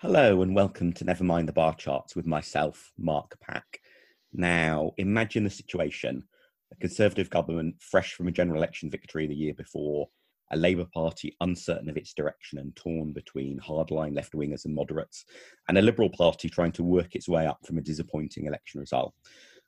Hello and welcome to Never Mind the Bar Charts with myself, Mark Pack. Now, imagine the situation a Conservative government fresh from a general election victory the year before, a Labour Party uncertain of its direction and torn between hardline left wingers and moderates, and a Liberal Party trying to work its way up from a disappointing election result.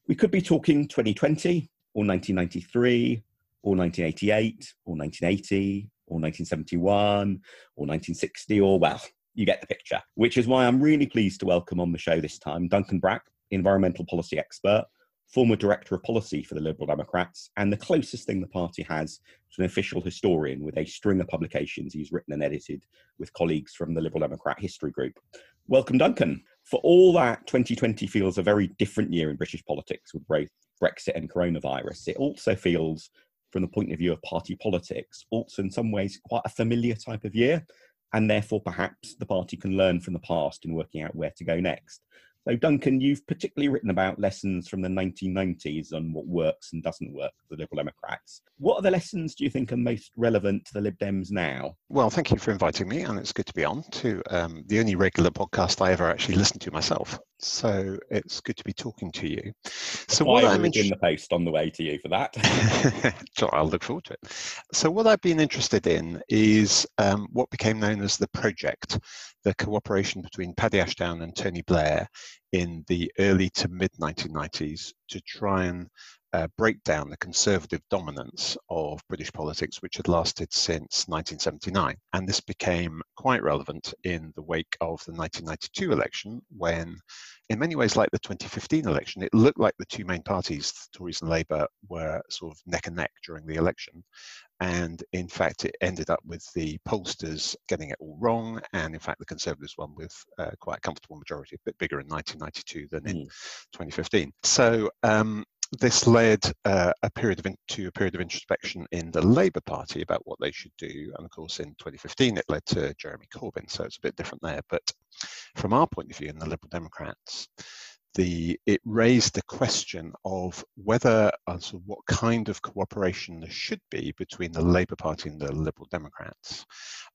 We could be talking 2020 or 1993 or 1988 or 1980 or 1971 or 1960 or well you get the picture, which is why I'm really pleased to welcome on the show this time Duncan Brack, environmental policy expert, former director of policy for the Liberal Democrats, and the closest thing the party has to an official historian with a string of publications he's written and edited with colleagues from the Liberal Democrat History Group. Welcome, Duncan. For all that, 2020 feels a very different year in British politics with both Brexit and coronavirus. It also feels, from the point of view of party politics, also in some ways quite a familiar type of year and therefore perhaps the party can learn from the past in working out where to go next. So, Duncan, you've particularly written about lessons from the 1990s on what works and doesn't work for the Liberal Democrats. What are the lessons do you think are most relevant to the Lib Dems now? Well, thank you for inviting me, and it's good to be on to um, the only regular podcast I ever actually listen to myself. So it's good to be talking to you. So what I'm in the post on the way to you for that. I'll look forward to it. So what I've been interested in is um, what became known as the project, the cooperation between Paddy Ashdown and Tony Blair in the early to mid 1990s to try and uh, break down the conservative dominance of British politics, which had lasted since 1979. And this became quite relevant in the wake of the 1992 election, when, in many ways, like the 2015 election, it looked like the two main parties, Tories and Labour, were sort of neck and neck during the election. And in fact, it ended up with the pollsters getting it all wrong. And in fact, the Conservatives won with uh, quite a comfortable majority, a bit bigger in 1992 than in mm. 2015. So um, this led uh, a period of to a period of introspection in the Labour Party about what they should do, and of course, in 2015, it led to Jeremy Corbyn. So it's a bit different there. But from our point of view, in the Liberal Democrats, the it raised the question of whether uh, what kind of cooperation there should be between the Labour Party and the Liberal Democrats,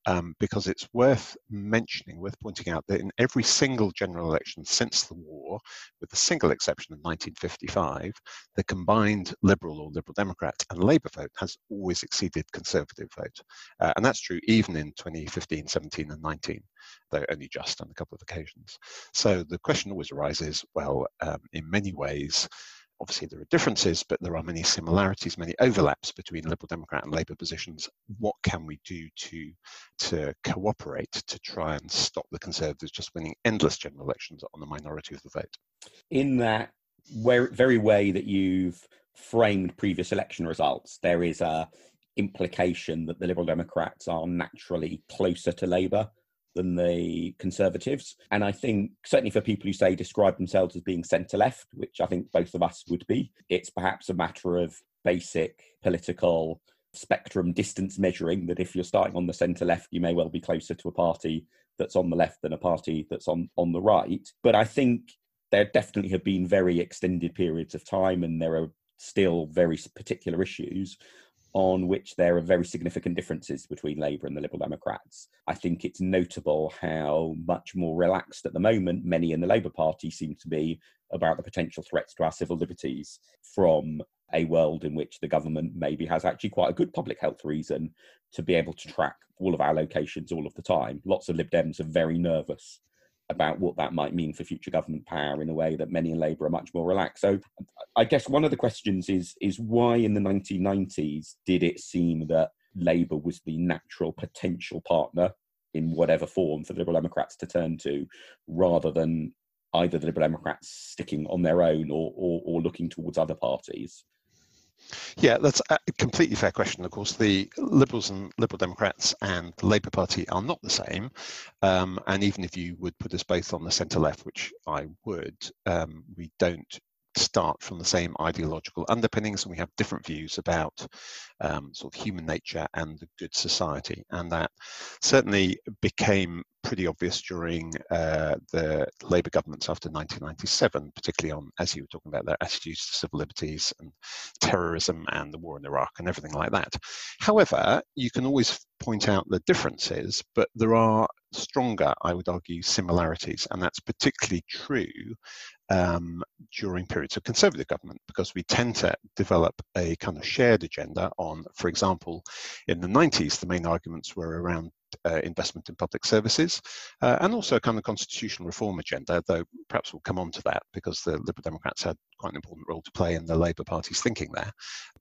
um, because it's worth mentioning, worth pointing out that in every single general election since the war, with the single exception of 1955, the combined Liberal or Liberal Democrat and Labour vote has always exceeded Conservative vote, uh, and that's true even in 2015, 17, and 19, though only just on a couple of occasions. So the question always arises: well um, in many ways, obviously there are differences, but there are many similarities, many overlaps between Liberal Democrat and Labour positions. What can we do to to cooperate to try and stop the Conservatives just winning endless general elections on the minority of the vote? In that very way that you've framed previous election results, there is a implication that the Liberal Democrats are naturally closer to Labour than the Conservatives. And I think, certainly for people who say describe themselves as being centre left, which I think both of us would be, it's perhaps a matter of basic political spectrum distance measuring that if you're starting on the centre left, you may well be closer to a party that's on the left than a party that's on, on the right. But I think there definitely have been very extended periods of time and there are still very particular issues on which there are very significant differences between Labour and the Liberal Democrats. I think it's notable how much more relaxed at the moment many in the Labour Party seem to be about the potential threats to our civil liberties from a world in which the government maybe has actually quite a good public health reason to be able to track all of our locations all of the time. Lots of Lib Dems are very nervous about what that might mean for future government power in a way that many in Labour are much more relaxed. So I guess one of the questions is is why in the 1990s did it seem that Labour was the natural potential partner in whatever form for the Liberal Democrats to turn to, rather than either the Liberal Democrats sticking on their own or, or, or looking towards other parties? Yeah, that's a completely fair question. Of course, the Liberals and Liberal Democrats and the Labour Party are not the same. Um, and even if you would put us both on the centre left, which I would, um, we don't start from the same ideological underpinnings and we have different views about um, sort of human nature and the good society. And that certainly became pretty obvious during uh, the Labour governments after 1997, particularly on, as you were talking about, their attitudes to civil liberties and terrorism and the war in Iraq and everything like that. However, you can always point out the differences, but there are stronger, I would argue, similarities. And that's particularly true um, during periods of conservative government because we tend to develop a kind of shared agenda on, for example, in the 90s, the main arguments were around uh, investment in public services uh, and also a kind of constitutional reform agenda, though perhaps we'll come on to that because the Liberal Democrats had quite an important role to play in the Labour Party's thinking there,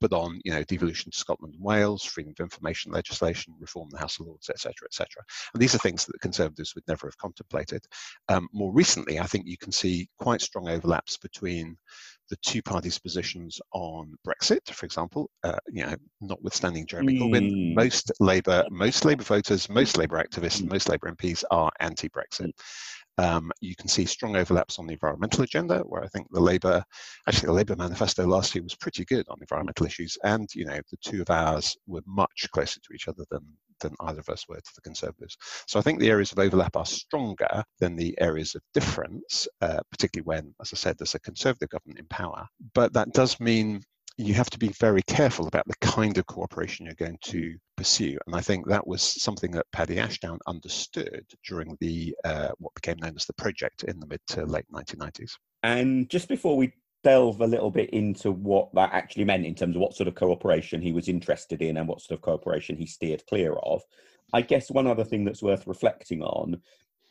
but on, you know, devolution to Scotland and Wales, freedom of information legislation, reform the House of Lords, etc., etc. And these are things that the Conservatives would never have contemplated. Um, more recently, I think you can see quite strong overlaps between the two parties' positions on Brexit, for example. Uh, you know, notwithstanding Jeremy Corbyn, mm. most Labour, most Labour voters, most Labour activists, and hmm. most Labour MPs are anti-Brexit. Um, you can see strong overlaps on the environmental agenda, where I think the Labour, actually the Labour manifesto last year was pretty good on environmental issues, and you know the two of ours were much closer to each other than than either of us were to the Conservatives. So I think the areas of overlap are stronger than the areas of difference, uh, particularly when, as I said, there's a Conservative government in power. But that does mean you have to be very careful about the kind of cooperation you're going to pursue. And I think that was something that Paddy Ashdown understood during the uh, what became known as the project in the mid to late 1990s. And just before we delve a little bit into what that actually meant in terms of what sort of cooperation he was interested in and what sort of cooperation he steered clear of, I guess one other thing that's worth reflecting on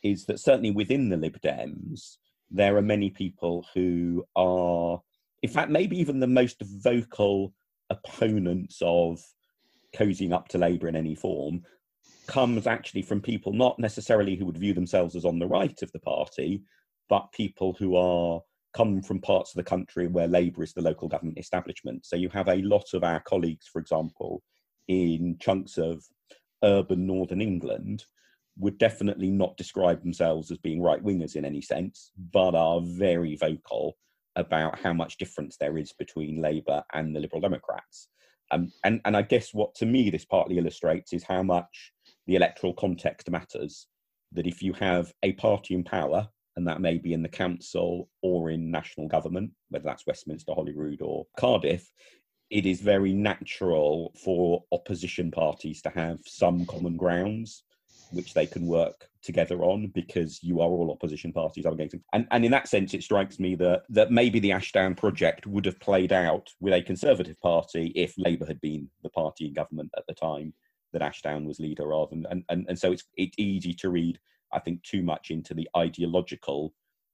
is that certainly within the Lib Dems, there are many people who are in fact, maybe even the most vocal opponents of cozying up to Labour in any form comes actually from people not necessarily who would view themselves as on the right of the party, but people who are come from parts of the country where Labour is the local government establishment. So you have a lot of our colleagues, for example, in chunks of urban northern England would definitely not describe themselves as being right wingers in any sense, but are very vocal about how much difference there is between Labour and the Liberal Democrats. Um, and, and I guess what to me this partly illustrates is how much the electoral context matters. That if you have a party in power, and that may be in the council or in national government, whether that's Westminster, Holyrood, or Cardiff, it is very natural for opposition parties to have some common grounds which they can work together on because you are all opposition parties I'm against. And, and in that sense, it strikes me that, that maybe the Ashdown project would have played out with a Conservative Party if Labour had been the party in government at the time that Ashdown was leader of. And, and, and, and so it's, it's easy to read, I think, too much into the ideological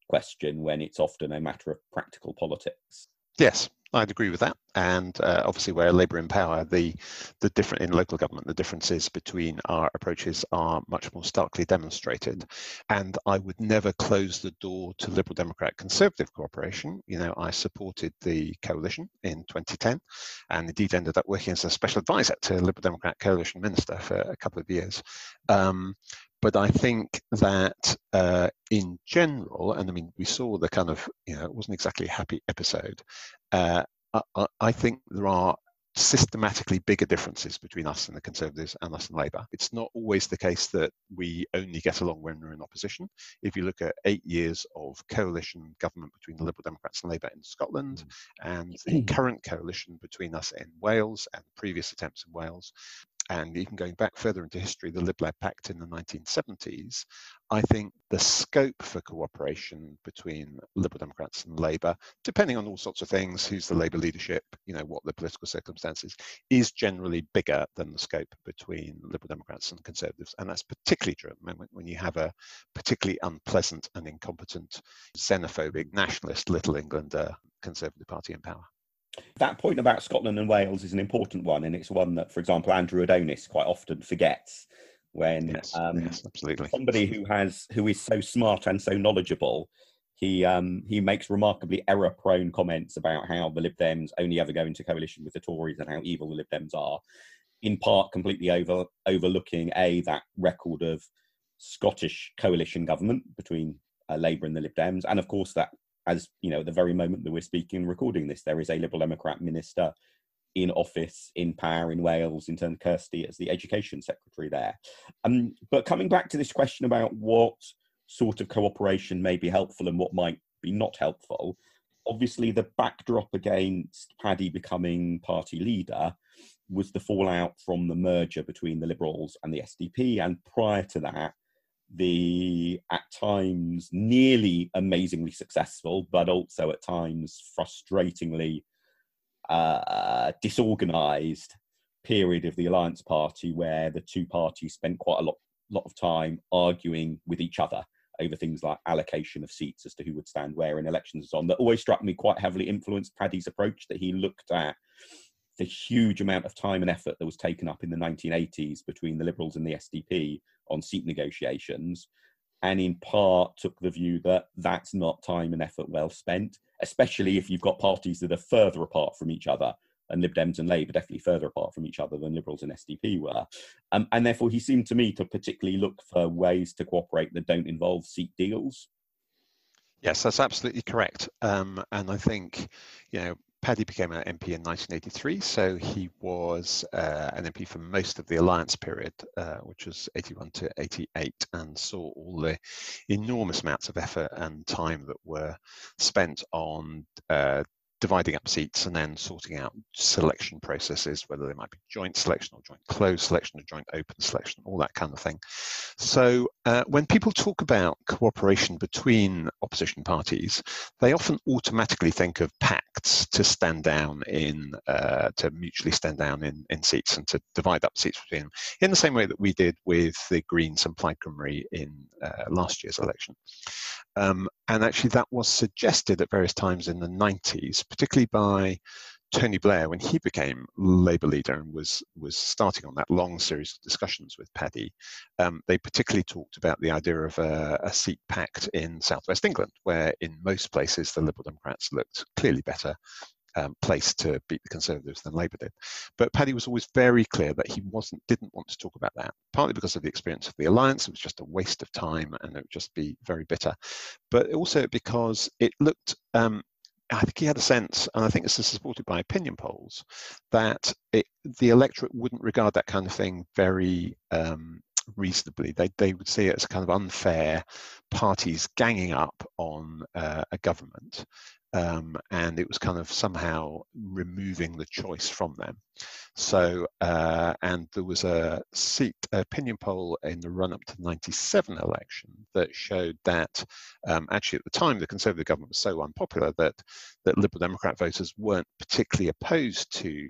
question when it's often a matter of practical politics. Yes, I'd agree with that. And uh, obviously, where Labour in power, the the different in local government, the differences between our approaches are much more starkly demonstrated. And I would never close the door to Liberal Democrat Conservative cooperation. You know, I supported the coalition in 2010, and indeed ended up working as a special advisor to Liberal Democrat coalition minister for a couple of years. Um, but I think that uh, in general, and I mean, we saw the kind of, you know, it wasn't exactly a happy episode. Uh, I, I, think there are systematically bigger differences between us and the Conservatives and us and Labour. It's not always the case that we only get along when we're in opposition. If you look at eight years of coalition government between the Liberal Democrats and Labour in Scotland mm. and the current coalition between us in Wales and previous attempts in Wales, and even going back further into history, the Lib Lab Pact in the 1970s, I think the scope for cooperation between Liberal Democrats and Labour, depending on all sorts of things, who's the Labour leadership, you know, what the political circumstances, is generally bigger than the scope between Liberal Democrats and Conservatives. And that's particularly true at the moment when you have a particularly unpleasant and incompetent, xenophobic, nationalist Little Englander Conservative Party in power. That point about Scotland and Wales is an important one, and it's one that, for example, Andrew Adonis quite often forgets when yes, um, yes, absolutely. somebody who has who is so smart and so knowledgeable he um, he makes remarkably error prone comments about how the Lib Dems only ever go into coalition with the Tories and how evil the Lib Dems are, in part completely over overlooking a that record of Scottish coalition government between uh, Labour and the Lib Dems, and of course that as you know, at the very moment that we're speaking and recording this, there is a Liberal Democrat minister in office in power in Wales in terms of Kirsty as the education secretary there. Um, but coming back to this question about what sort of cooperation may be helpful and what might be not helpful, obviously the backdrop against Paddy becoming party leader was the fallout from the merger between the Liberals and the SDP, and prior to that, the at times nearly amazingly successful, but also at times frustratingly uh, disorganized period of the Alliance Party where the two parties spent quite a lot, lot of time arguing with each other over things like allocation of seats as to who would stand where in elections and so on. That always struck me quite heavily influenced Paddy's approach that he looked at the huge amount of time and effort that was taken up in the 1980s between the Liberals and the SDP on seat negotiations, and in part took the view that that's not time and effort well spent, especially if you've got parties that are further apart from each other. And Lib Dems and Labour definitely further apart from each other than Liberals and SDP were. Um, and therefore, he seemed to me to particularly look for ways to cooperate that don't involve seat deals. Yes, that's absolutely correct. Um, and I think, you know, Paddy became an MP in 1983, so he was uh, an MP for most of the alliance period, uh, which was 81 to 88, and saw all the enormous amounts of effort and time that were spent on uh, dividing up seats and then sorting out selection processes, whether they might be joint selection or joint closed selection or joint open selection, all that kind of thing. So uh, when people talk about cooperation between opposition parties, they often automatically think of pacts to stand down in, uh, to mutually stand down in, in seats and to divide up seats between them, in the same way that we did with the Greens and Plaid Cymru in uh, last year's election. Um, and actually that was suggested at various times in the 90s particularly by Tony Blair when he became Labour leader and was was starting on that long series of discussions with Paddy. Um, they particularly talked about the idea of a, a, seat pact in southwest England, where in most places the Liberal Democrats looked clearly better um, placed to beat the Conservatives than Labour did. But Paddy was always very clear that he wasn't didn't want to talk about that, partly because of the experience of the alliance. It was just a waste of time and it would just be very bitter, but also because it looked um, I think he had a sense, and I think this is supported by opinion polls, that it, the electorate wouldn't regard that kind of thing very um, reasonably. They, they would see it as kind of unfair parties ganging up on uh, a government um, and it was kind of somehow removing the choice from them. So, uh, and there was a seat opinion poll in the run up to the 97 election that showed that um, actually at the time the Conservative government was so unpopular that, that Liberal Democrat voters weren't particularly opposed to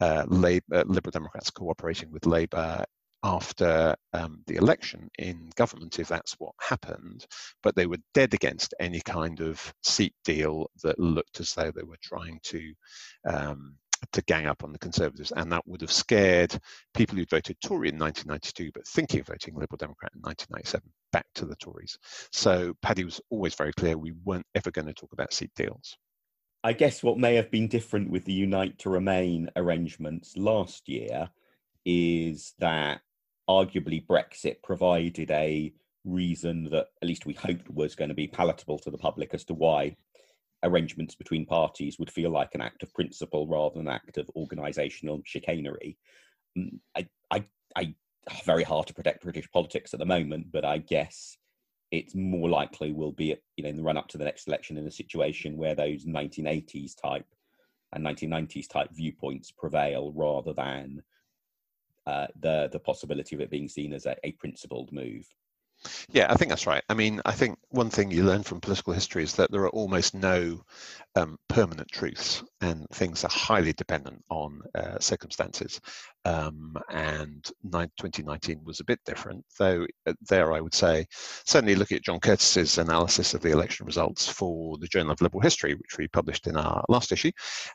uh, Labour, Liberal Democrats cooperating with Labour after um, the election in government if that's what happened, but they were dead against any kind of seat deal that looked as though they were trying to um, to gang up on the Conservatives, and that would have scared people who'd voted Tory in 1992 but thinking of voting Liberal Democrat in 1997 back to the Tories. So Paddy was always very clear we weren't ever going to talk about seat deals. I guess what may have been different with the Unite to Remain arrangements last year is that arguably Brexit provided a reason that at least we hoped was going to be palatable to the public as to why arrangements between parties would feel like an act of principle rather than an act of organisational chicanery. Mm, I, I, I, very hard to predict British politics at the moment, but I guess it's more likely we'll be, you know, in the run up to the next election in a situation where those 1980s type and 1990s type viewpoints prevail rather than uh, the the possibility of it being seen as a, a principled move. Yeah, I think that's right. I mean, I think one thing you learn from political history is that there are almost no um, permanent truths, and things are highly dependent on uh, circumstances. Um, and 2019 was a bit different, though. Uh, there, I would say, certainly looking at John Curtice's analysis of the election results for the Journal of Liberal History, which we published in our last issue.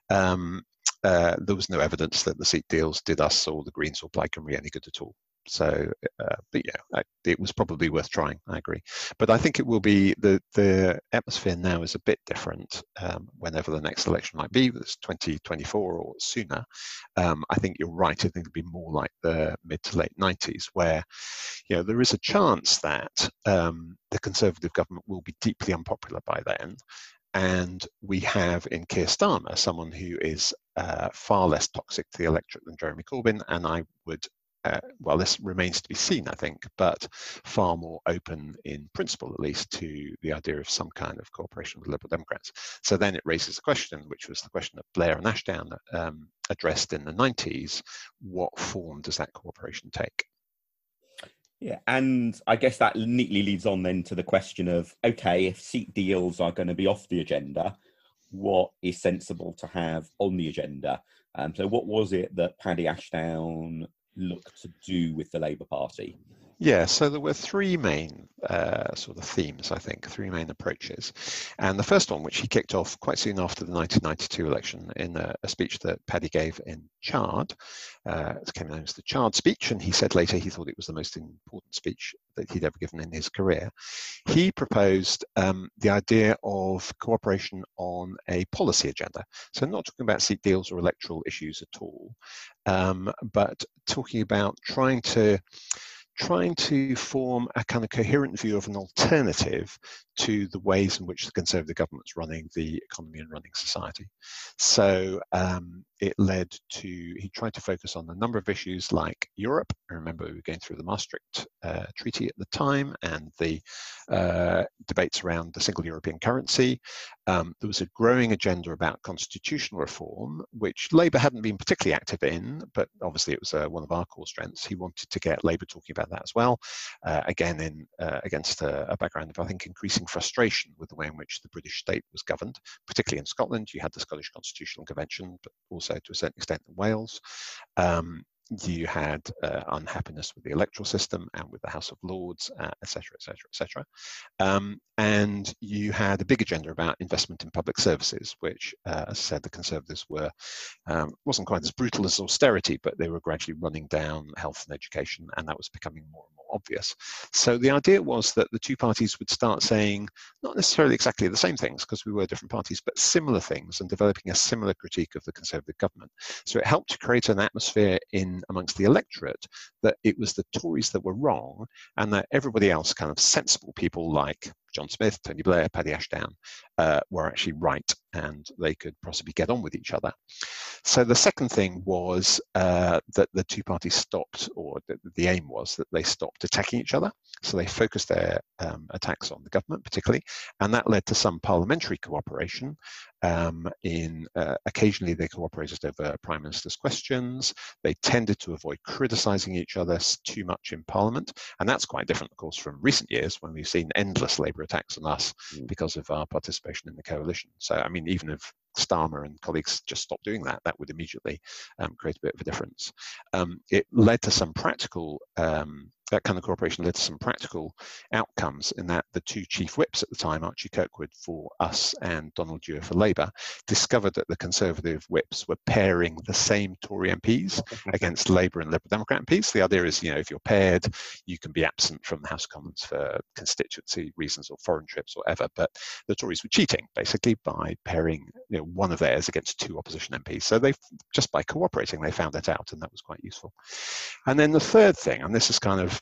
Um, uh, there was no evidence that the seat deals did us or the Greens or Cymru any good at all. So, uh, but yeah, it was probably worth trying. I agree, but I think it will be the the atmosphere now is a bit different. Um, whenever the next election might be, whether it's 2024 or sooner. Um, I think you're right. I think it'll be more like the mid to late 90s, where you know there is a chance that um, the Conservative government will be deeply unpopular by then, and we have in Keir Starmer someone who is uh, far less toxic to the electorate than Jeremy Corbyn, and I would, uh, well, this remains to be seen, I think, but far more open in principle, at least, to the idea of some kind of cooperation with Liberal Democrats. So then it raises a question, which was the question that Blair and Ashdown um, addressed in the 90s what form does that cooperation take? Yeah, and I guess that neatly leads on then to the question of okay, if seat deals are going to be off the agenda, what is sensible to have on the agenda? Um, so, what was it that Paddy Ashdown looked to do with the Labour Party? Yeah, so there were three main uh, sort of themes, I think, three main approaches. And the first one, which he kicked off quite soon after the 1992 election in a, a speech that Paddy gave in Chard, uh, it came known as the Chard speech, and he said later he thought it was the most important speech that he'd ever given in his career. He proposed um, the idea of cooperation on a policy agenda. So, not talking about seat deals or electoral issues at all, um, but talking about trying to trying to form a kind of coherent view of an alternative to the ways in which the Conservative government's running the economy and running society. So um, it led to, he tried to focus on a number of issues like Europe. I remember we were going through the Maastricht uh, Treaty at the time and the uh, debates around the single European currency. Um, there was a growing agenda about constitutional reform, which Labour hadn't been particularly active in, but obviously it was uh, one of our core strengths. He wanted to get Labour talking about that as well, uh, again in uh, against a, a background of, I think, increasing frustration with the way in which the British state was governed, particularly in Scotland. You had the Scottish Constitutional Convention, but also to a certain extent in Wales. Um, you had uh, unhappiness with the electoral system and with the House of Lords, etc., etc., etc. And you had a big agenda about investment in public services, which, uh, as I said, the Conservatives were um, wasn't quite as brutal as austerity, but they were gradually running down health and education, and that was becoming more and more obvious. So the idea was that the two parties would start saying not necessarily exactly the same things because we were different parties, but similar things and developing a similar critique of the Conservative government. So it helped to create an atmosphere in amongst the electorate that it was the Tories that were wrong and that everybody else, kind of sensible people like John Smith, Tony Blair, Paddy Ashdown, uh, were actually right and they could possibly get on with each other. So the second thing was uh, that the two parties stopped, or the, the, aim was that they stopped attacking each other. So they focused their um, attacks on the government, particularly, and that led to some parliamentary cooperation. Um, in uh, occasionally they cooperated over prime minister's questions. They tended to avoid criticising each other too much in parliament, and that's quite different, of course, from recent years when we've seen endless Labour attacks on us mm. because of our participation in the coalition. So, I mean, even if Starmer and colleagues just stopped doing that, that would immediately um, create a bit of a difference. Um, it led to some practical um, that kind of cooperation led to some practical outcomes in that the two chief whips at the time, Archie Kirkwood for us and Donald Dewar for Labour, discovered that the Conservative whips were pairing the same Tory MPs against Labour and Liberal Democrat MPs. The idea is, you know, if you're paired, you can be absent from the House of Commons for constituency reasons or foreign trips or whatever. But the Tories were cheating basically by pairing you know, one of theirs against two opposition MPs. So they just by cooperating, they found that out, and that was quite useful. And then the third thing, and this is kind of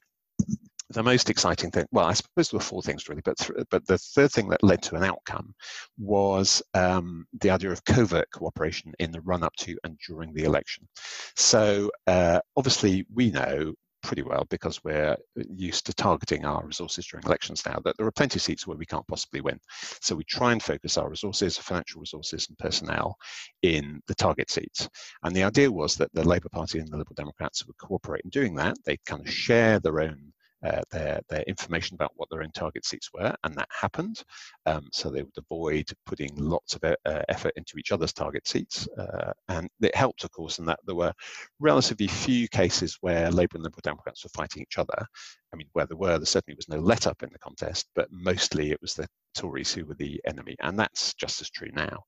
the most exciting thing, well, I suppose there were four things really, but th- but the third thing that led to an outcome was um, the idea of covert cooperation in the run up to and during the election. So uh, obviously, we know pretty well because we're used to targeting our resources during elections now that there are plenty of seats where we can't possibly win. So we try and focus our resources, financial resources and personnel in the target seats. And the idea was that the Labour Party and the Liberal Democrats would cooperate in doing that. They'd kind of share their own uh, their, their information about what their own target seats were, and that happened. Um, so they would avoid putting lots of uh, effort into each other's target seats. Uh, and it helped, of course, in that there were relatively few cases where Labour and Liberal Democrats were fighting each other. I mean, where there were, there certainly was no let up in the contest, but mostly it was the Tories who were the enemy, and that's just as true now.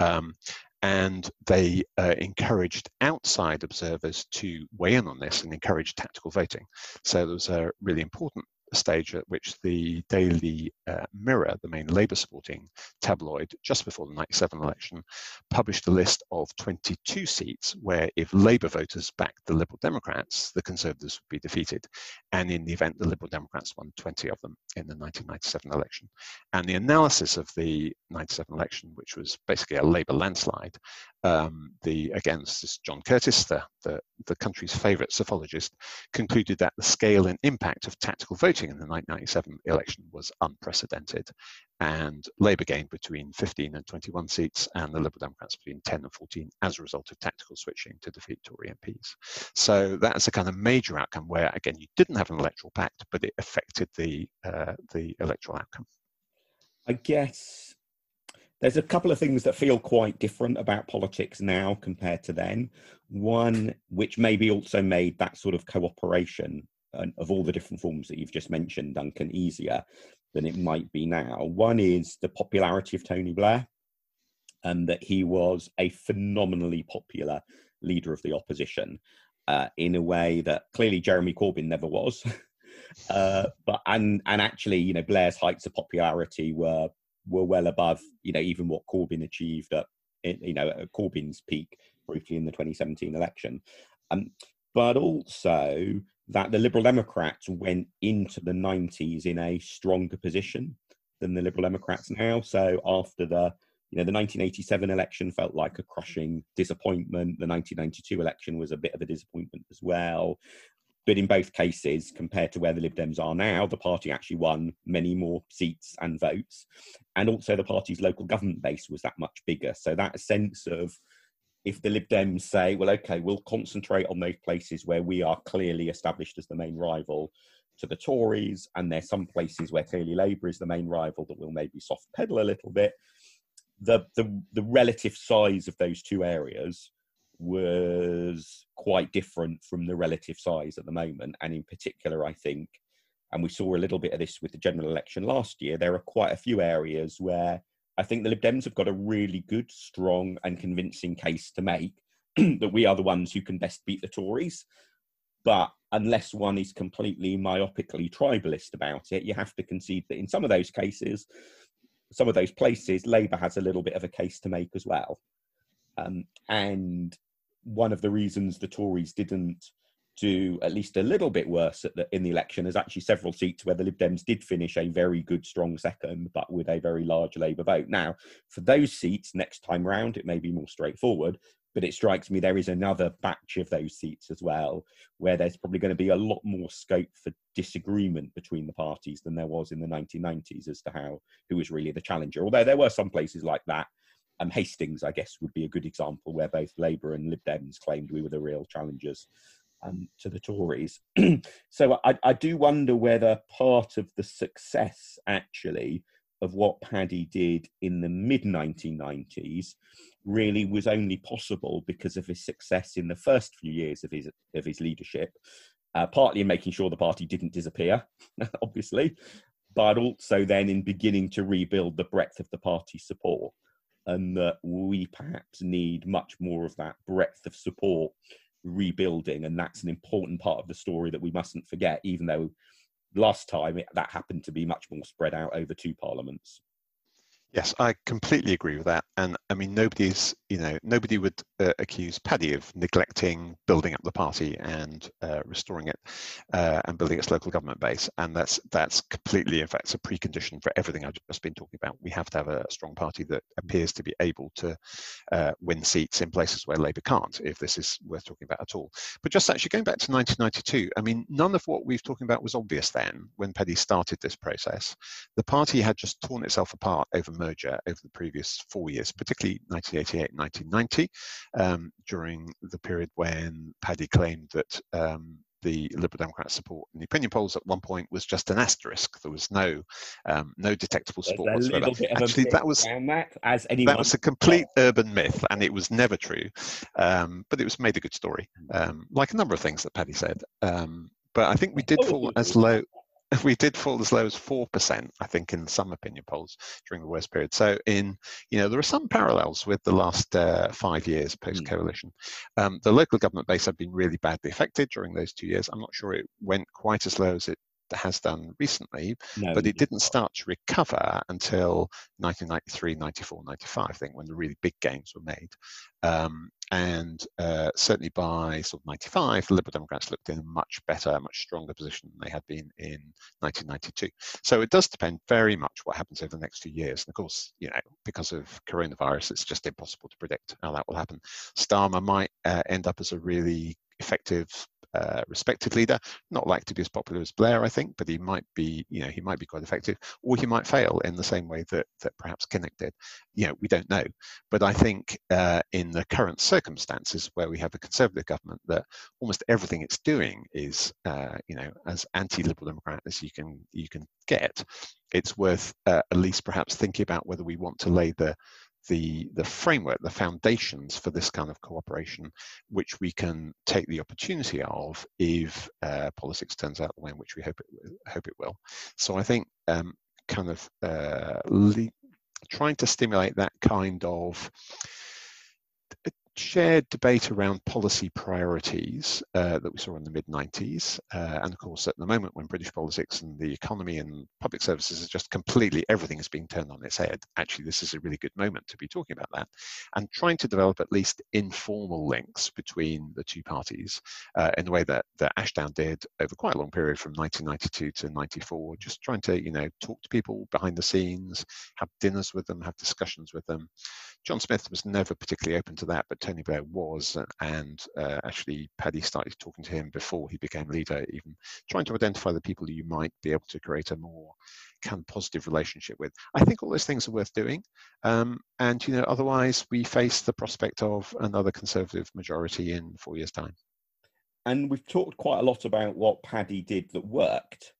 Um, and they uh, encouraged outside observers to weigh in on this and encourage tactical voting. So there was a really important stage at which the Daily uh, Mirror, the main Labour supporting tabloid, just before the 97 election, published a list of 22 seats where if Labour voters backed the Liberal Democrats, the Conservatives would be defeated. And in the event, the Liberal Democrats won 20 of them in the 1997 election. And the analysis of the 97 election, which was basically a Labour landslide, um, the again, this is John Curtice, the, the, the country's favourite psephologist, concluded that the scale and impact of tactical voting in the 1997 election was unprecedented, and Labour gained between 15 and 21 seats, and the Liberal Democrats between 10 and 14 as a result of tactical switching to defeat Tory MPs. So that's a kind of major outcome where, again, you didn't have an electoral pact, but it affected the uh, the electoral outcome. I guess there's a couple of things that feel quite different about politics now compared to then. One, which maybe also made that sort of cooperation of all the different forms that you've just mentioned, Duncan, easier than it might be now. One is the popularity of Tony Blair, and that he was a phenomenally popular leader of the opposition uh, in a way that clearly Jeremy Corbyn never was. uh, but and and actually, you know, Blair's heights of popularity were were well above, you know, even what Corbyn achieved at, you know, at Corbyn's peak briefly in the 2017 election. Um, but also that the Liberal Democrats went into the 90s in a stronger position than the Liberal Democrats now. So after the you know the 1987 election felt like a crushing disappointment. The 1992 election was a bit of a disappointment as well. But in both cases, compared to where the Lib Dems are now, the party actually won many more seats and votes. And also, the party's local government base was that much bigger. So, that sense of if the Lib Dems say, well, okay, we'll concentrate on those places where we are clearly established as the main rival to the Tories, and there's some places where clearly Labour is the main rival that will maybe soft pedal a little bit. The, the the relative size of those two areas was quite different from the relative size at the moment. And in particular, I think, and we saw a little bit of this with the general election last year, there are quite a few areas where I think the Lib Dems have got a really good, strong, and convincing case to make that we are the ones who can best beat the Tories. But unless one is completely myopically tribalist about it, you have to concede that in some of those cases, some of those places, Labour has a little bit of a case to make as well. Um, and one of the reasons the Tories didn't do at least a little bit worse the, in the election is actually several seats where the Lib Dems did finish a very good, strong second, but with a very large Labour vote. Now, for those seats next time round, it may be more straightforward, but it strikes me there is another batch of those seats as well, where there's probably going to be a lot more scope for disagreement between the parties than there was in the 1990s as to how who was really the challenger. Although there were some places like that um, Hastings, I guess, would be a good example where both Labour and Lib Dems claimed we were the real challengers um, to the Tories. so I, I, do wonder whether part of the success, actually, of what Paddy did in the mid 1990s really was only possible because of his success in the first few years of his of his leadership. Uh, partly in making sure the party didn't disappear, obviously, but also then in beginning to rebuild the breadth of the party's support and that we perhaps need much more of that breadth of support rebuilding and that's an important part of the story that we mustn't forget even though last time it, that happened to be much more spread out over two parliaments Yes, I completely agree with that. And I mean, nobody's, you know, nobody would uh, accuse Paddy of neglecting building up the party and uh, restoring it uh, and building its local government base. And that's that's completely, in fact, a precondition for everything I've just been talking about. We have to have a strong party that appears to be able to uh, win seats in places where Labour can't, if this is worth talking about at all. But just actually going back to 1992, I mean, none of what we've talking about was obvious then when Paddy started this process. The party had just torn itself apart over merger over the previous four years, particularly 1988 1990, um, during the period when Paddy claimed that um, the Liberal Democrat support in the opinion polls at one point was just an asterisk. There was no um, no detectable support whatsoever. Actually, that was that, as anyone that was a complete urban myth, and it was never true. Um, but it was made a good story, um, like a number of things that Paddy said. Um, but I think we did fall as low we did fall as low as 4%, I think, in some opinion polls during the worst period. So, in, you know, there are some parallels with the last uh, five years post coalition. Um, the local government base had been really badly affected during those two years. I'm not sure it went quite as low as it has done recently, No, but it did didn't start to recover until 1993, 94, 95, I think, when the really big gains were made. Um, and uh, certainly by sort of 95, the Liberal Democrats looked in a much better, much stronger position than they had been in 1992. So it does depend very much what happens over the next few years. And of course, you know, because of coronavirus, it's just impossible to predict how that will happen. Starmer might uh, end up as a really effective uh, respected leader. Not likely to be as popular as Blair, I think, but he might be, you know, he might be quite effective, or he might fail in the same way that that perhaps Kinnock did. You know, we don't know. But I think uh, in the current circumstances where we have a conservative government, that almost everything it's doing is, uh, you know, as anti-liberal democrat as you can you can get. It's worth uh, at least perhaps thinking about whether we want to lay the the the framework, the foundations for this kind of cooperation, which we can take the opportunity of if uh, politics turns out the way in which we hope it hope it will. So I think um, kind of uh, trying to stimulate that kind of shared debate around policy priorities uh, that we saw in the mid 90s. Uh, and of course, at the moment when British politics and the economy and public services is just completely, everything is being turned on its head. Actually, this is a really good moment to be talking about that and trying to develop at least informal links between the two parties uh, in the way that, that Ashdown did over quite a long period from 1992 to 94, just trying to, you know, talk to people behind the scenes, have dinners with them, have discussions with them. John Smith was never particularly open to that, but Tony Blair was, and uh, actually Paddy started talking to him before he became leader, even trying to identify the people you might be able to create a more kind of positive relationship with. I think all those things are worth doing, um, and you know, otherwise we face the prospect of another Conservative majority in four years' time. And we've talked quite a lot about what Paddy did that worked.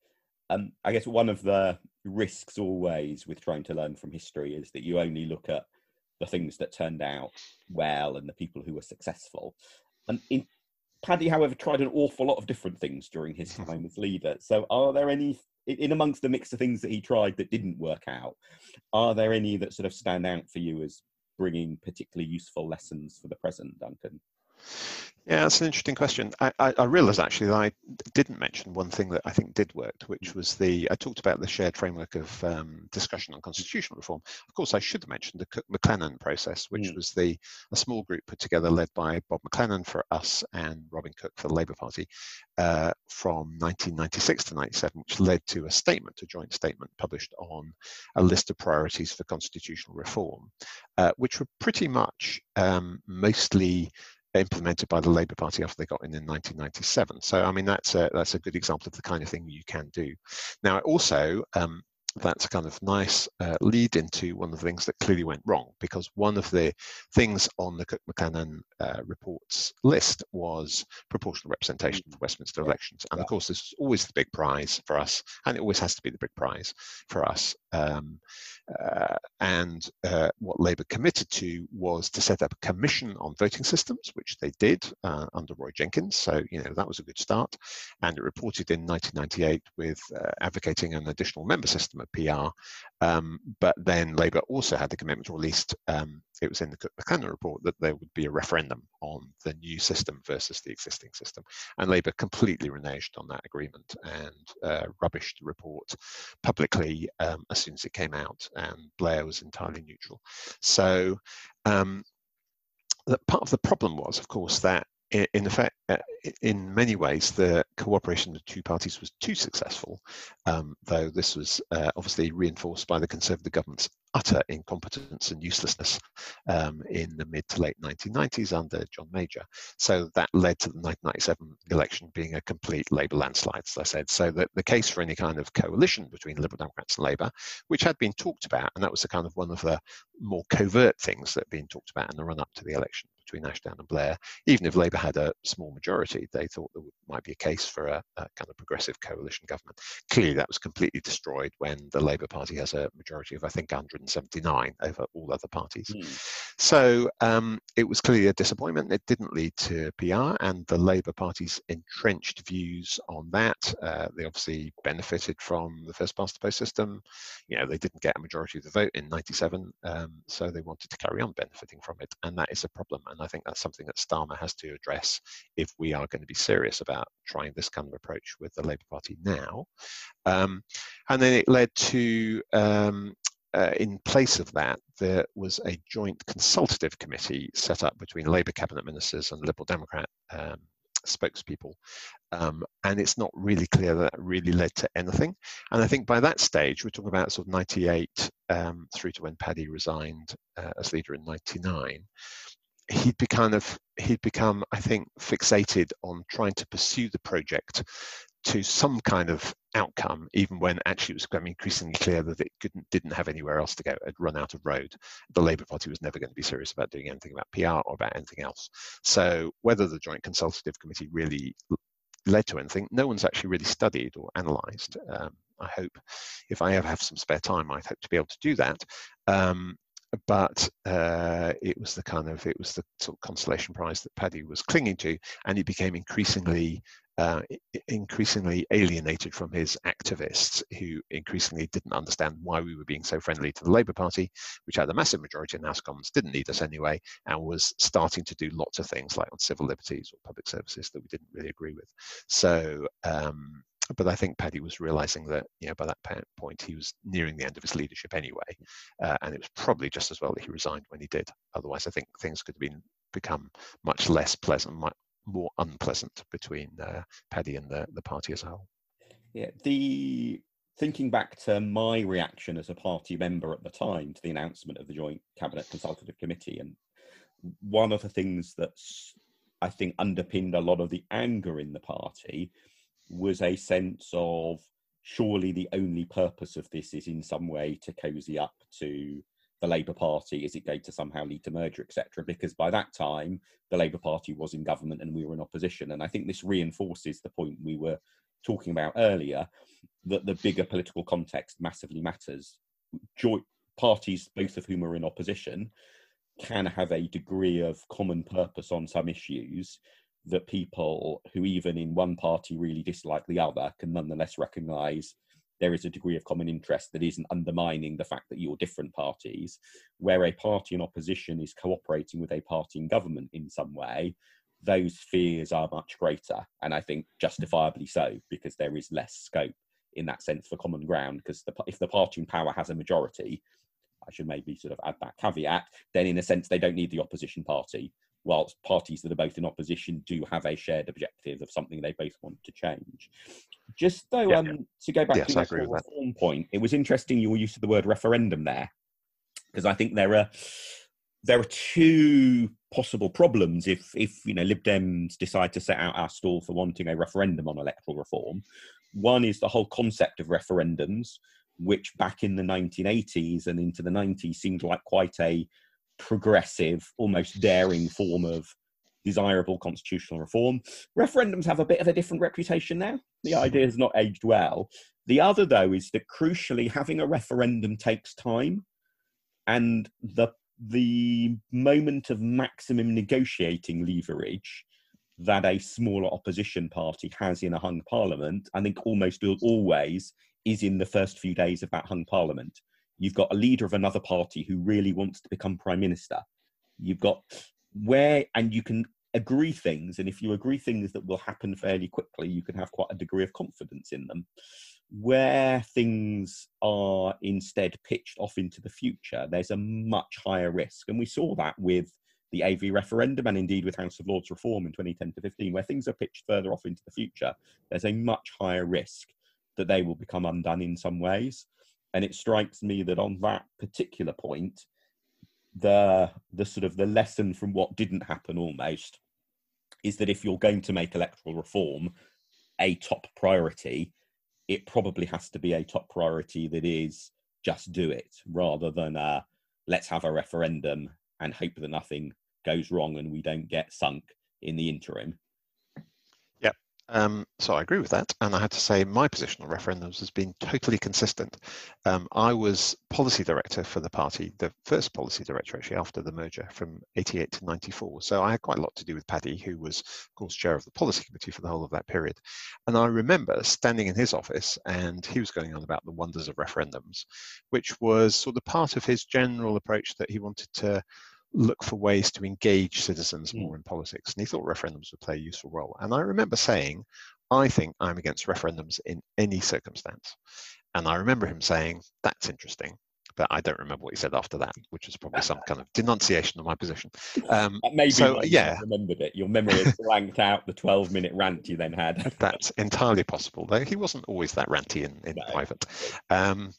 Um, I guess one of the risks always with trying to learn from history is that you only look at the things that turned out well and the people who were successful. And in, Paddy, however, tried an awful lot of different things during his time as leader. So, are there any in amongst the mix of things that he tried that didn't work out? Are there any that sort of stand out for you as bringing particularly useful lessons for the present, Duncan? Yeah, that's an interesting question. I, I, I realised actually that I didn't mention one thing that I think did work, which was the I talked about the shared framework of um, discussion on constitutional reform. Of course, I should have mentioned the Cook Maclennan process, which mm. was the a small group put together led by Bob Maclennan for us and Robin Cook for the Labour Party uh, from 1996 to 97, which led to a statement, a joint statement published on a list of priorities for constitutional reform, uh, which were pretty much um, mostly implemented by the Labour Party after they got in in 1997. So I mean that's a that's a good example of the kind of thing you can do. Now also um, that's a kind of nice uh, lead into one of the things that clearly went wrong because one of the things on the Cook Maclennan uh, reports list was proportional representation for Westminster elections. And of course, this is always the big prize for us, and it always has to be the big prize for us. Um, uh, and uh, what Labour committed to was to set up a commission on voting systems, which they did uh, under Roy Jenkins. So, you know, that was a good start. And it reported in 1998 with uh, advocating an additional member system of PR. Um, but then Labour also had the commitment, or at least um, it was in the Maclennan report, that there would be a referendum on the new system versus the existing system. And Labour completely reneged on that agreement and uh, rubbished the report publicly um, as soon as it came out, and Blair was entirely neutral. So um, part of the problem was, of course, that in effect, uh, in many ways, the cooperation of the two parties was too successful, um, though this was uh, obviously reinforced by the Conservative government's utter incompetence and uselessness um, in the mid to late 1990s under John Major. So that led to the 1997 election being a complete Labour landslide, as I said. So that the case for any kind of coalition between Liberal Democrats and Labour, which had been talked about, and that was a kind of one of the more covert things that had been talked about in the run up to the election between Ashdown and Blair, even if Labour had a small majority, they thought there might be a case for a, a, kind of progressive coalition government. Clearly, that was completely destroyed when the Labour Party has a majority of, I think, 179 over all other parties. Mm. So um, it was clearly a disappointment. It didn't lead to PR, and the Labour Party's entrenched views on that. Uh, they obviously benefited from the first past the post system. You know, they didn't get a majority of the vote in 97, um, so they wanted to carry on benefiting from it, and that is a problem And I think that's something that Starmer has to address if we are going to be serious about trying this kind of approach with the Labour Party now. Um, and then it led to um, uh, in place of that, there was a joint consultative committee set up between Labour cabinet ministers and Liberal Democrat um, spokespeople. Um, and it's not really clear that, that really led to anything. And I think by that stage, we're talking about sort of 98 um, through to when Paddy resigned uh, as leader in 99 he'd be kind of he'd become i think fixated on trying to pursue the project to some kind of outcome, even when actually it was becoming increasingly clear that it couldn't, didn't have anywhere else to go. It run out of road. The Labour Party was never going to be serious about doing anything about PR or about anything else. So whether the Joint Consultative Committee really led to anything, no one's actually really studied or analysed. Um, I hope, if I ever have some spare time, I'd hope to be able to do that. Um, but uh, it was the kind of it was the sort of consolation prize that Paddy was clinging to, and he became increasingly uh, increasingly alienated from his activists who increasingly didn't understand why we were being so friendly to the Labour Party, which had a massive majority in House Commons, didn't need us anyway, and was starting to do lots of things like on civil liberties or public services that we didn't really agree with. So, um, but I think Paddy was realizing that, you know, by that point he was nearing the end of his leadership anyway, uh, and it was probably just as well that he resigned when he did. Otherwise, I think things could have been become much less pleasant, much more unpleasant between uh, Paddy and the, the party as a whole. Yeah, the thinking back to my reaction as a party member at the time to the announcement of the Joint Cabinet Consultative Committee, and one of the things that's I think underpinned a lot of the anger in the party was a sense of surely the only purpose of this is in some way to cozy up to the Labour Party? Is it going to somehow lead to merger, etc.? Because by that time, the Labour Party was in government and we were in opposition. And I think this reinforces the point we were talking about earlier that the bigger political context massively matters. Joint parties, both of whom are in opposition, can have a degree of common purpose on some issues that people who even in one party really dislike the other can nonetheless recognise there is a degree of common interest that isn't undermining the fact that you're different parties, where a party in opposition is cooperating with a party in government in some way, those fears are much greater. And I think justifiably so, because there is less scope in that sense for common ground. Because the, if the party in power has a majority, I should maybe sort of add that caveat, then in a sense they don't need the opposition party whilst parties that are both in opposition do have a shared objective of something they both want to change. Just though, yeah, um, yeah. to go back yes, to the reform point, it was interesting your use of the word referendum there, because I think there are there are two possible problems if if you know Lib Dems decide to set out our stall for wanting a referendum on electoral reform. One is the whole concept of referendums, which back in the 1980s and into the 90s seemed like quite a progressive, almost daring form of desirable constitutional reform. Referendums have a bit of a different reputation now. The idea has not aged well. The other, though, is that crucially, having a referendum takes time, and the the moment of maximum negotiating leverage that a smaller opposition party has in a hung parliament, I think almost always is in the first few days of that hung parliament. You've got a leader of another party who really wants to become prime minister. You've got where, and you can agree things. And if you agree things that will happen fairly quickly, you can have quite a degree of confidence in them. Where things are instead pitched off into the future, there's a much higher risk. And we saw that with the AV referendum and indeed with House of Lords reform in 2010 to 15, where things are pitched further off into the future, there's a much higher risk that they will become undone in some ways. And it strikes me that on that particular point, the the sort of the lesson from what didn't happen almost is that if you're going to make electoral reform a top priority, it probably has to be a top priority that is just do it rather than let's have a referendum and hope that nothing goes wrong and we don't get sunk in the interim. Um, so I agree with that, and I had to say my position on referendums has been totally consistent. Um, I was policy director for the party, the first policy director actually after the merger from 88 to 94. So I had quite a lot to do with Paddy, who was, of course, chair of the policy committee for the whole of that period. And I remember standing in his office, and he was going on about the wonders of referendums, which was sort of part of his general approach that he wanted to look for ways to engage citizens Mm. more in politics. And he thought referendums would play a useful role. And I remember saying, I think I'm against referendums in any circumstance. And I remember him saying, that's interesting. But I don't remember what he said after that, which was probably some kind of denunciation of my position. Um, That may be So, yeah. remembered it. Your memory has blanked out the 12 minute rant you then had. That's entirely possible, though he wasn't always that ranty in, in No. private. Um,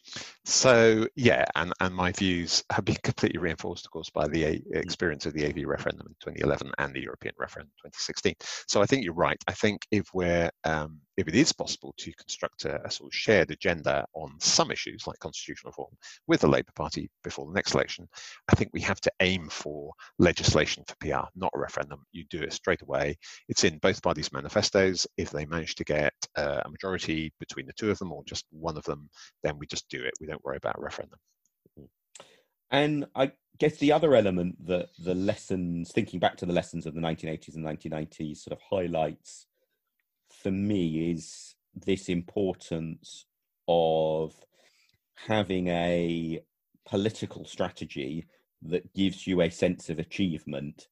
so yeah, and, and my views have been completely reinforced, of course, by the A- experience of the AV referendum in 2011 and the European referendum in 2016. So I think you're right. I think if we're um, if it is possible to construct a, a sort of shared agenda on some issues like constitutional reform with the Labour Party before the next election, I think we have to aim for legislation for PR, not a referendum. You do it straight away. It's in both parties' manifestos. If they manage to get uh, a majority between the two of them or just one of them, then we just do it. We don't worry about referendum. And I guess the other element that the lessons, thinking back to the lessons of the 1980s and 1990s, sort of highlights for me is this importance of having a political strategy that gives you a sense of achievement,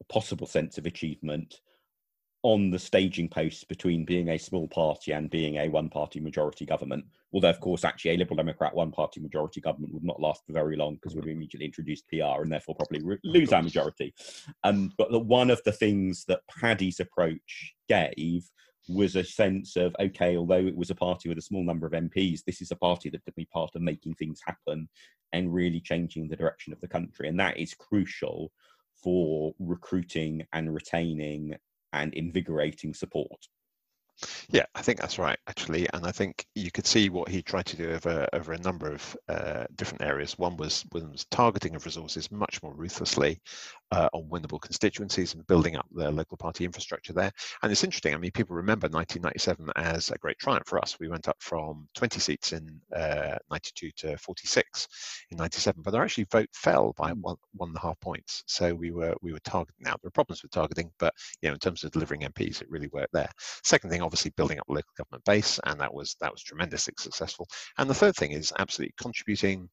a possible sense of achievement on the staging post between being a small party and being a one party majority government. Although, of course, actually, a Liberal Democrat one party majority government would not last for very long because we'd immediately introduce PR and therefore probably re- lose our majority. Um, but the, one of the things that Paddy's approach gave was a sense of okay, although it was a party with a small number of MPs, this is a party that could be part of making things happen and really changing the direction of the country. And that is crucial for recruiting and retaining and invigorating support. Yeah, I think that's right, actually. And I think you could see what he tried to do over, over a number of uh, different areas. One was, was targeting of resources much more ruthlessly uh, on winnable constituencies and building up the local party infrastructure there. And it's interesting, I mean, people remember 1997 as a great triumph for us. We went up from 20 seats in uh, 92 to 46 in 97, but our actually vote fell by one, one and a half points. So we were we were targeting. Now, there were problems with targeting, but you know, in terms of delivering MPs, it really worked there. Second thing, obviously building up a local government base, and that was that was tremendously successful. And the third thing is absolutely contributing,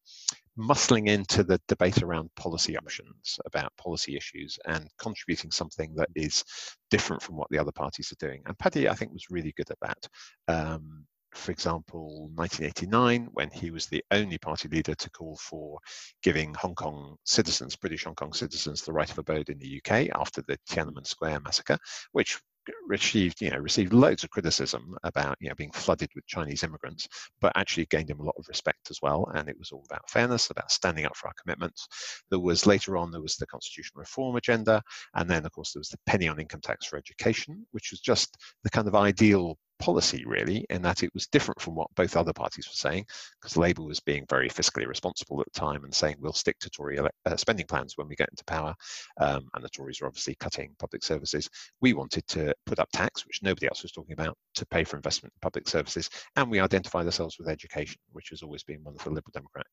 muscling into the debate around policy options, about policy issues, and contributing something that is different from what the other parties are doing. And Paddy, I think, was really good at that. Um, for example, 1989, when he was the only party leader to call for giving Hong Kong citizens, British Hong Kong citizens, the right of abode in the UK after the Tiananmen Square massacre, which received you know received loads of criticism about you know being flooded with Chinese immigrants, but actually gained him a lot of respect as well. And it was all about fairness, about standing up for our commitments. There was later on there was the constitutional reform agenda, and then of course there was the penny on income tax for education, which was just the kind of ideal policy really in that it was different from what both other parties were saying because labour was being very fiscally responsible at the time and saying we'll stick to tory uh, spending plans when we get into power um, and the tories were obviously cutting public services. We wanted to put up tax which nobody else was talking about to pay for investment in public services and we identified ourselves with education which has always been one of the liberal democrat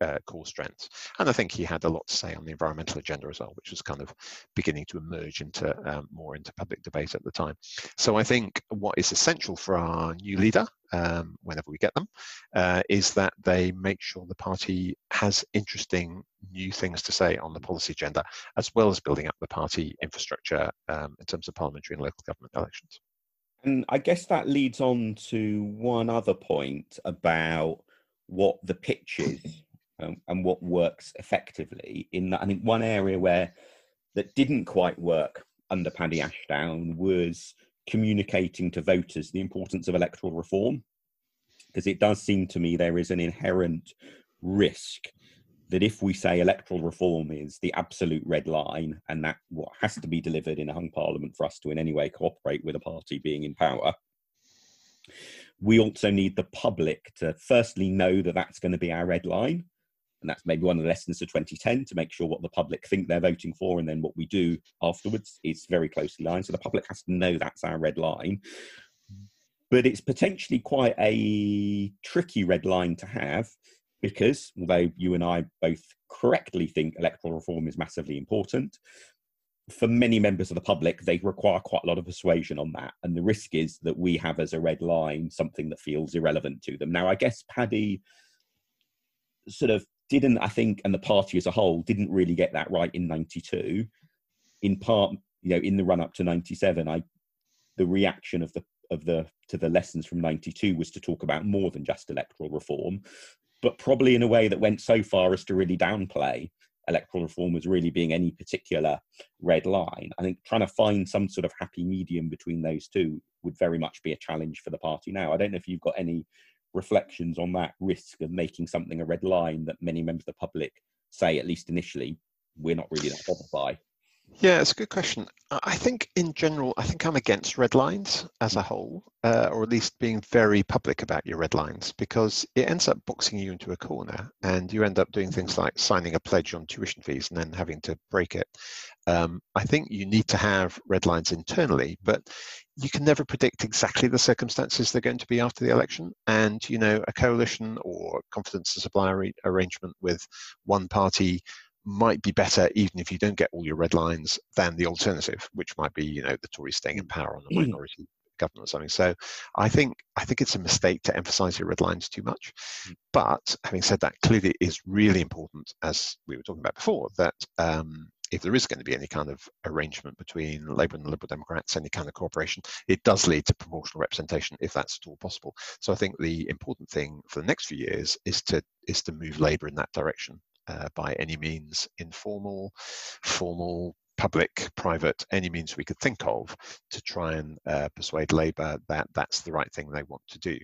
uh, core strengths. And I think he had a lot to say on the environmental agenda as well, which was kind of beginning to emerge into um, more into public debate at the time. So I think what is essential for our new leader, um, whenever we get them, uh, is that they make sure the party has interesting new things to say on the policy agenda, as well as building up the party infrastructure um, in terms of parliamentary and local government elections. And I guess that leads on to one other point about what the pitch is um, and what works effectively. In that, I think one area where that didn't quite work under Paddy Ashdown was communicating to voters the importance of electoral reform, because it does seem to me there is an inherent risk that if we say electoral reform is the absolute red line and that what has to be delivered in a hung parliament for us to in any way cooperate with a party being in power we also need the public to firstly know that that's going to be our red line and that's maybe one of the lessons of 2010 to make sure what the public think they're voting for and then what we do afterwards is very closely aligned so the public has to know that's our red line but it's potentially quite a tricky red line to have because although you and I both correctly think electoral reform is massively important, for many members of the public, they require quite a lot of persuasion on that. And the risk is that we have as a red line something that feels irrelevant to them. Now, I guess Paddy sort of didn't, I think, and the party as a whole didn't really get that right in 92. In part, you know, in the run up to 97, I the reaction of the of the to the lessons from 92 was to talk about more than just electoral reform but probably in a way that went so far as to really downplay electoral reform as really being any particular red line. I think trying to find some sort of happy medium between those two would very much be a challenge for the party now. I don't know if you've got any reflections on that risk of making something a red line that many members of the public say, at least initially, we're not really bothered by. Yeah, it's a good question. I think in general, I think I'm against red lines as a whole, uh, or at least being very public about your red lines, because it ends up boxing you into a corner and you end up doing things like signing a pledge on tuition fees and then having to break it. Um, I think you need to have red lines internally, but you can never predict exactly the circumstances they're going to be after the election. And, you know, a coalition or confidence to supply arrangement with one party might be better even if you don't get all your red lines than the alternative, which might be, you know, the Tories staying in power on a mm. minority government or something. So I think I think it's a mistake to emphasize your red lines too much. Mm. But having said that, clearly it is really important, as we were talking about before, that um, if there is going to be any kind of arrangement between Labour and the Liberal Democrats, any kind of cooperation, it does lead to proportional representation if that's at all possible. So I think the important thing for the next few years is to is to move Labour in that direction uh, by any means, informal, formal, public, private, any means we could think of to try and uh, persuade Labour that that's the right thing they want to do.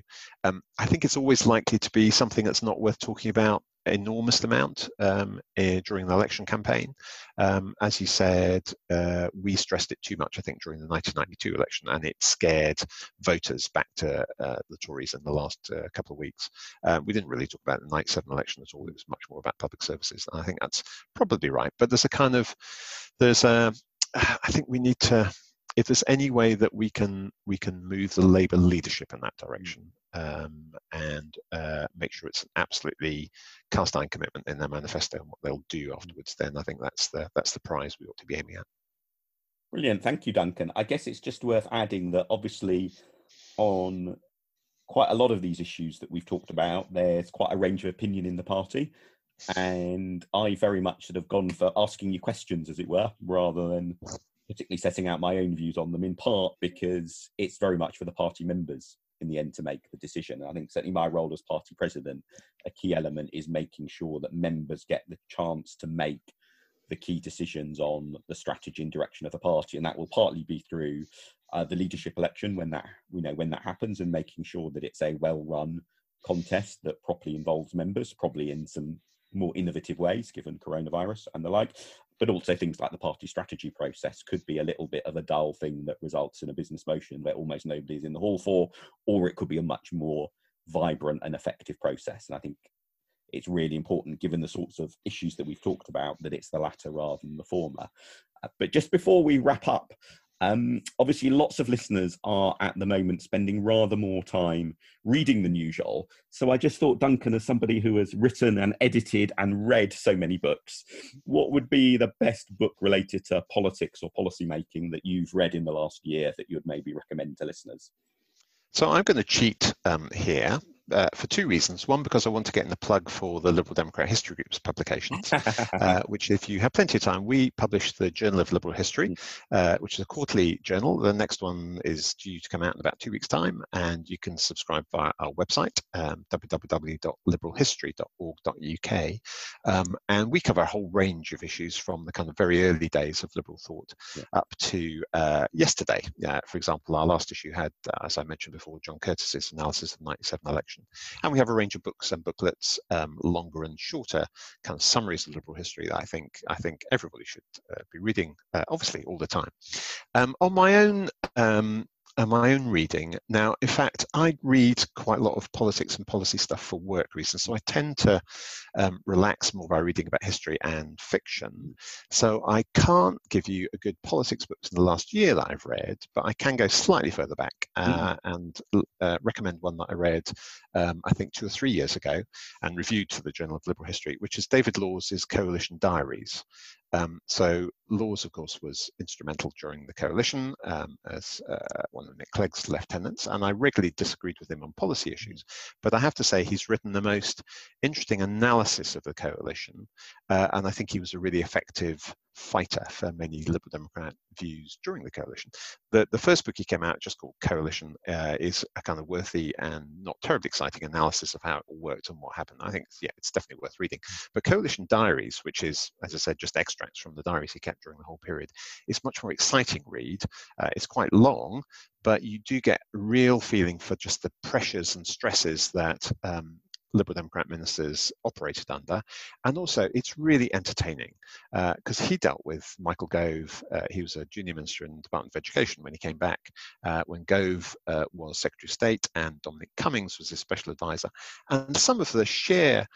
Um, I think it's always likely to be something that's not worth talking about enormous amount um, uh, during the election campaign. Um, as you said, uh, we stressed it too much, I think, during the 1992 election, and it scared voters back to uh, the Tories in the last uh, couple of weeks. Um, we didn't really talk about the 97 election at all. It was much more about public services. And I think that's probably right. But there's a kind of, there's a, I think we need to if there's any way that we can we can move the Labour leadership in that direction um, and uh, make sure it's an absolutely cast iron commitment in their manifesto and what they'll do afterwards, then I think that's the that's the prize we ought to be aiming at. Brilliant, thank you, Duncan. I guess it's just worth adding that obviously on quite a lot of these issues that we've talked about, there's quite a range of opinion in the party. And I very much sort of gone for asking you questions, as it were, rather than particularly setting out my own views on them, in part because it's very much for the party members in the end to make the decision. And I think certainly my role as party president, a key element is making sure that members get the chance to make the key decisions on the strategy and direction of the party, and that will partly be through uh, the leadership election when that you know when that happens, and making sure that it's a well-run contest that properly involves members, probably in some more innovative ways given coronavirus and the like but also things like the party strategy process could be a little bit of a dull thing that results in a business motion that almost nobody's in the hall for, or it could be a much more vibrant and effective process. And I think it's really important, given the sorts of issues that we've talked about, that it's the latter rather than the former. Uh, but just before we wrap up, um, obviously, lots of listeners are at the moment spending rather more time reading than usual. So I just thought, Duncan, as somebody who has written and edited and read so many books, what would be the best book related to politics or policy making that you've read in the last year that you would maybe recommend to listeners? So I'm going to cheat um, here uh, for two reasons. One, because I want to get in the plug for the Liberal Democrat History Group's publications, uh, which, if you have plenty of time, we publish the Journal of Liberal History, mm. uh, which is a quarterly journal. The next one is due to come out in about two weeks' time, and you can subscribe via our website, um, www.liberalhistory.org.uk. Um, and we cover a whole range of issues from the kind of very early days of liberal thought yeah. up to uh, yesterday. for example, our last issue had, uh, as I mentioned before, John Curtice's analysis of the 97 election and we have a range of books and booklets, um, longer and shorter, kind of summaries of liberal history that I think I think everybody should uh, be reading, uh, obviously all the time. Um, on my own um, my own reading. Now, in fact, I read quite a lot of politics and policy stuff for work reasons, so I tend to um, relax more by reading about history and fiction. So I can't give you a good politics books in the last year that I've read, but I can go slightly further back uh, mm. and uh, recommend one that I read, um, I think, two or three years ago and reviewed for the Journal of Liberal History, which is David Laws's Coalition Diaries. Um, so Laws, of course, was instrumental during the coalition um, as uh, one of Nick Clegg's lieutenants, and I regularly disagreed with him on policy issues. But I have to say, he's written the most interesting analysis of the coalition, uh, and I think he was a really effective fighter for many Liberal Democrat views during the coalition. The, the first book he came out, just called Coalition, uh, is a kind of worthy and not terribly exciting analysis of how it all worked and what happened. I think, yeah, it's definitely worth reading. But Coalition Diaries, which is, as I said, just extracts from the diaries he kept during the whole period, is much more exciting read. Uh, it's quite long, but you do get real feeling for just the pressures and stresses that um, Liberal Democrat ministers operated under. And also, it's really entertaining because uh, he dealt with Michael Gove. Uh, he was a junior minister in the Department of Education when he came back, uh, when Gove uh, was Secretary of State and Dominic Cummings was his special advisor. And some of the sheer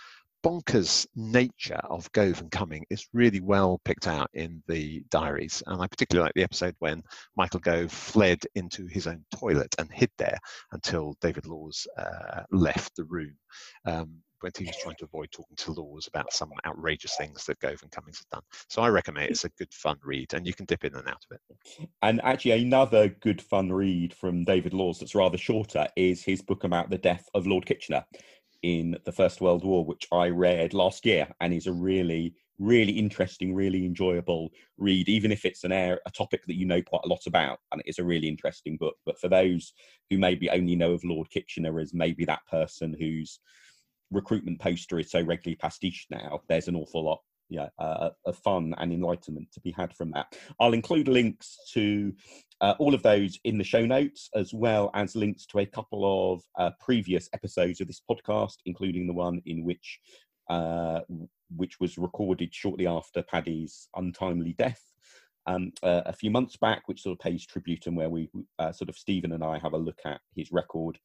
bonkers nature of Gove and Cumming is really well picked out in the diaries. And I particularly like the episode when Michael Gove fled into his own toilet and hid there until David Laws uh, left the room. Um, when he was trying to avoid talking to Laws about some outrageous things that Gove and Cummings had done. So I recommend it. It's a good fun read and you can dip in and out of it. And actually another good fun read from David Laws that's rather shorter is his book about the death of Lord Kitchener in the First World War, which I read last year, and is a really, really interesting, really enjoyable read, even if it's an air, a topic that you know quite a lot about, and it is a really interesting book. But for those who maybe only know of Lord Kitchener as maybe that person whose recruitment poster is so regularly pastiche now, there's an awful lot yeah, uh, of fun and enlightenment to be had from that. I'll include links to uh, all of those in the show notes, as well as links to a couple of uh, previous episodes of this podcast, including the one in which uh, which was recorded shortly after Paddy's untimely death. Um, uh, a few months back, which sort of pays tribute and where we uh, sort of Stephen and I have a look at his record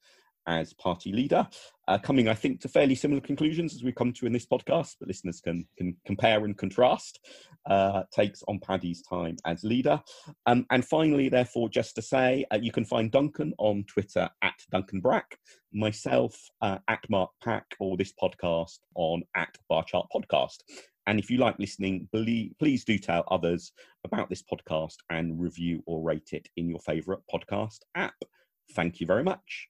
as party leader, uh, coming, I think, to fairly similar conclusions as we've come to in this podcast, but listeners can, can compare and contrast uh, takes on Paddy's time as leader. Um, and finally, therefore, just to say, uh, you can find Duncan on Twitter at Duncan Brack, myself uh, at Mark Pack, or this podcast on at Barchart Podcast. And if you like listening, believe, please do tell others about this podcast and review or rate it in your favourite podcast app. Thank you very much.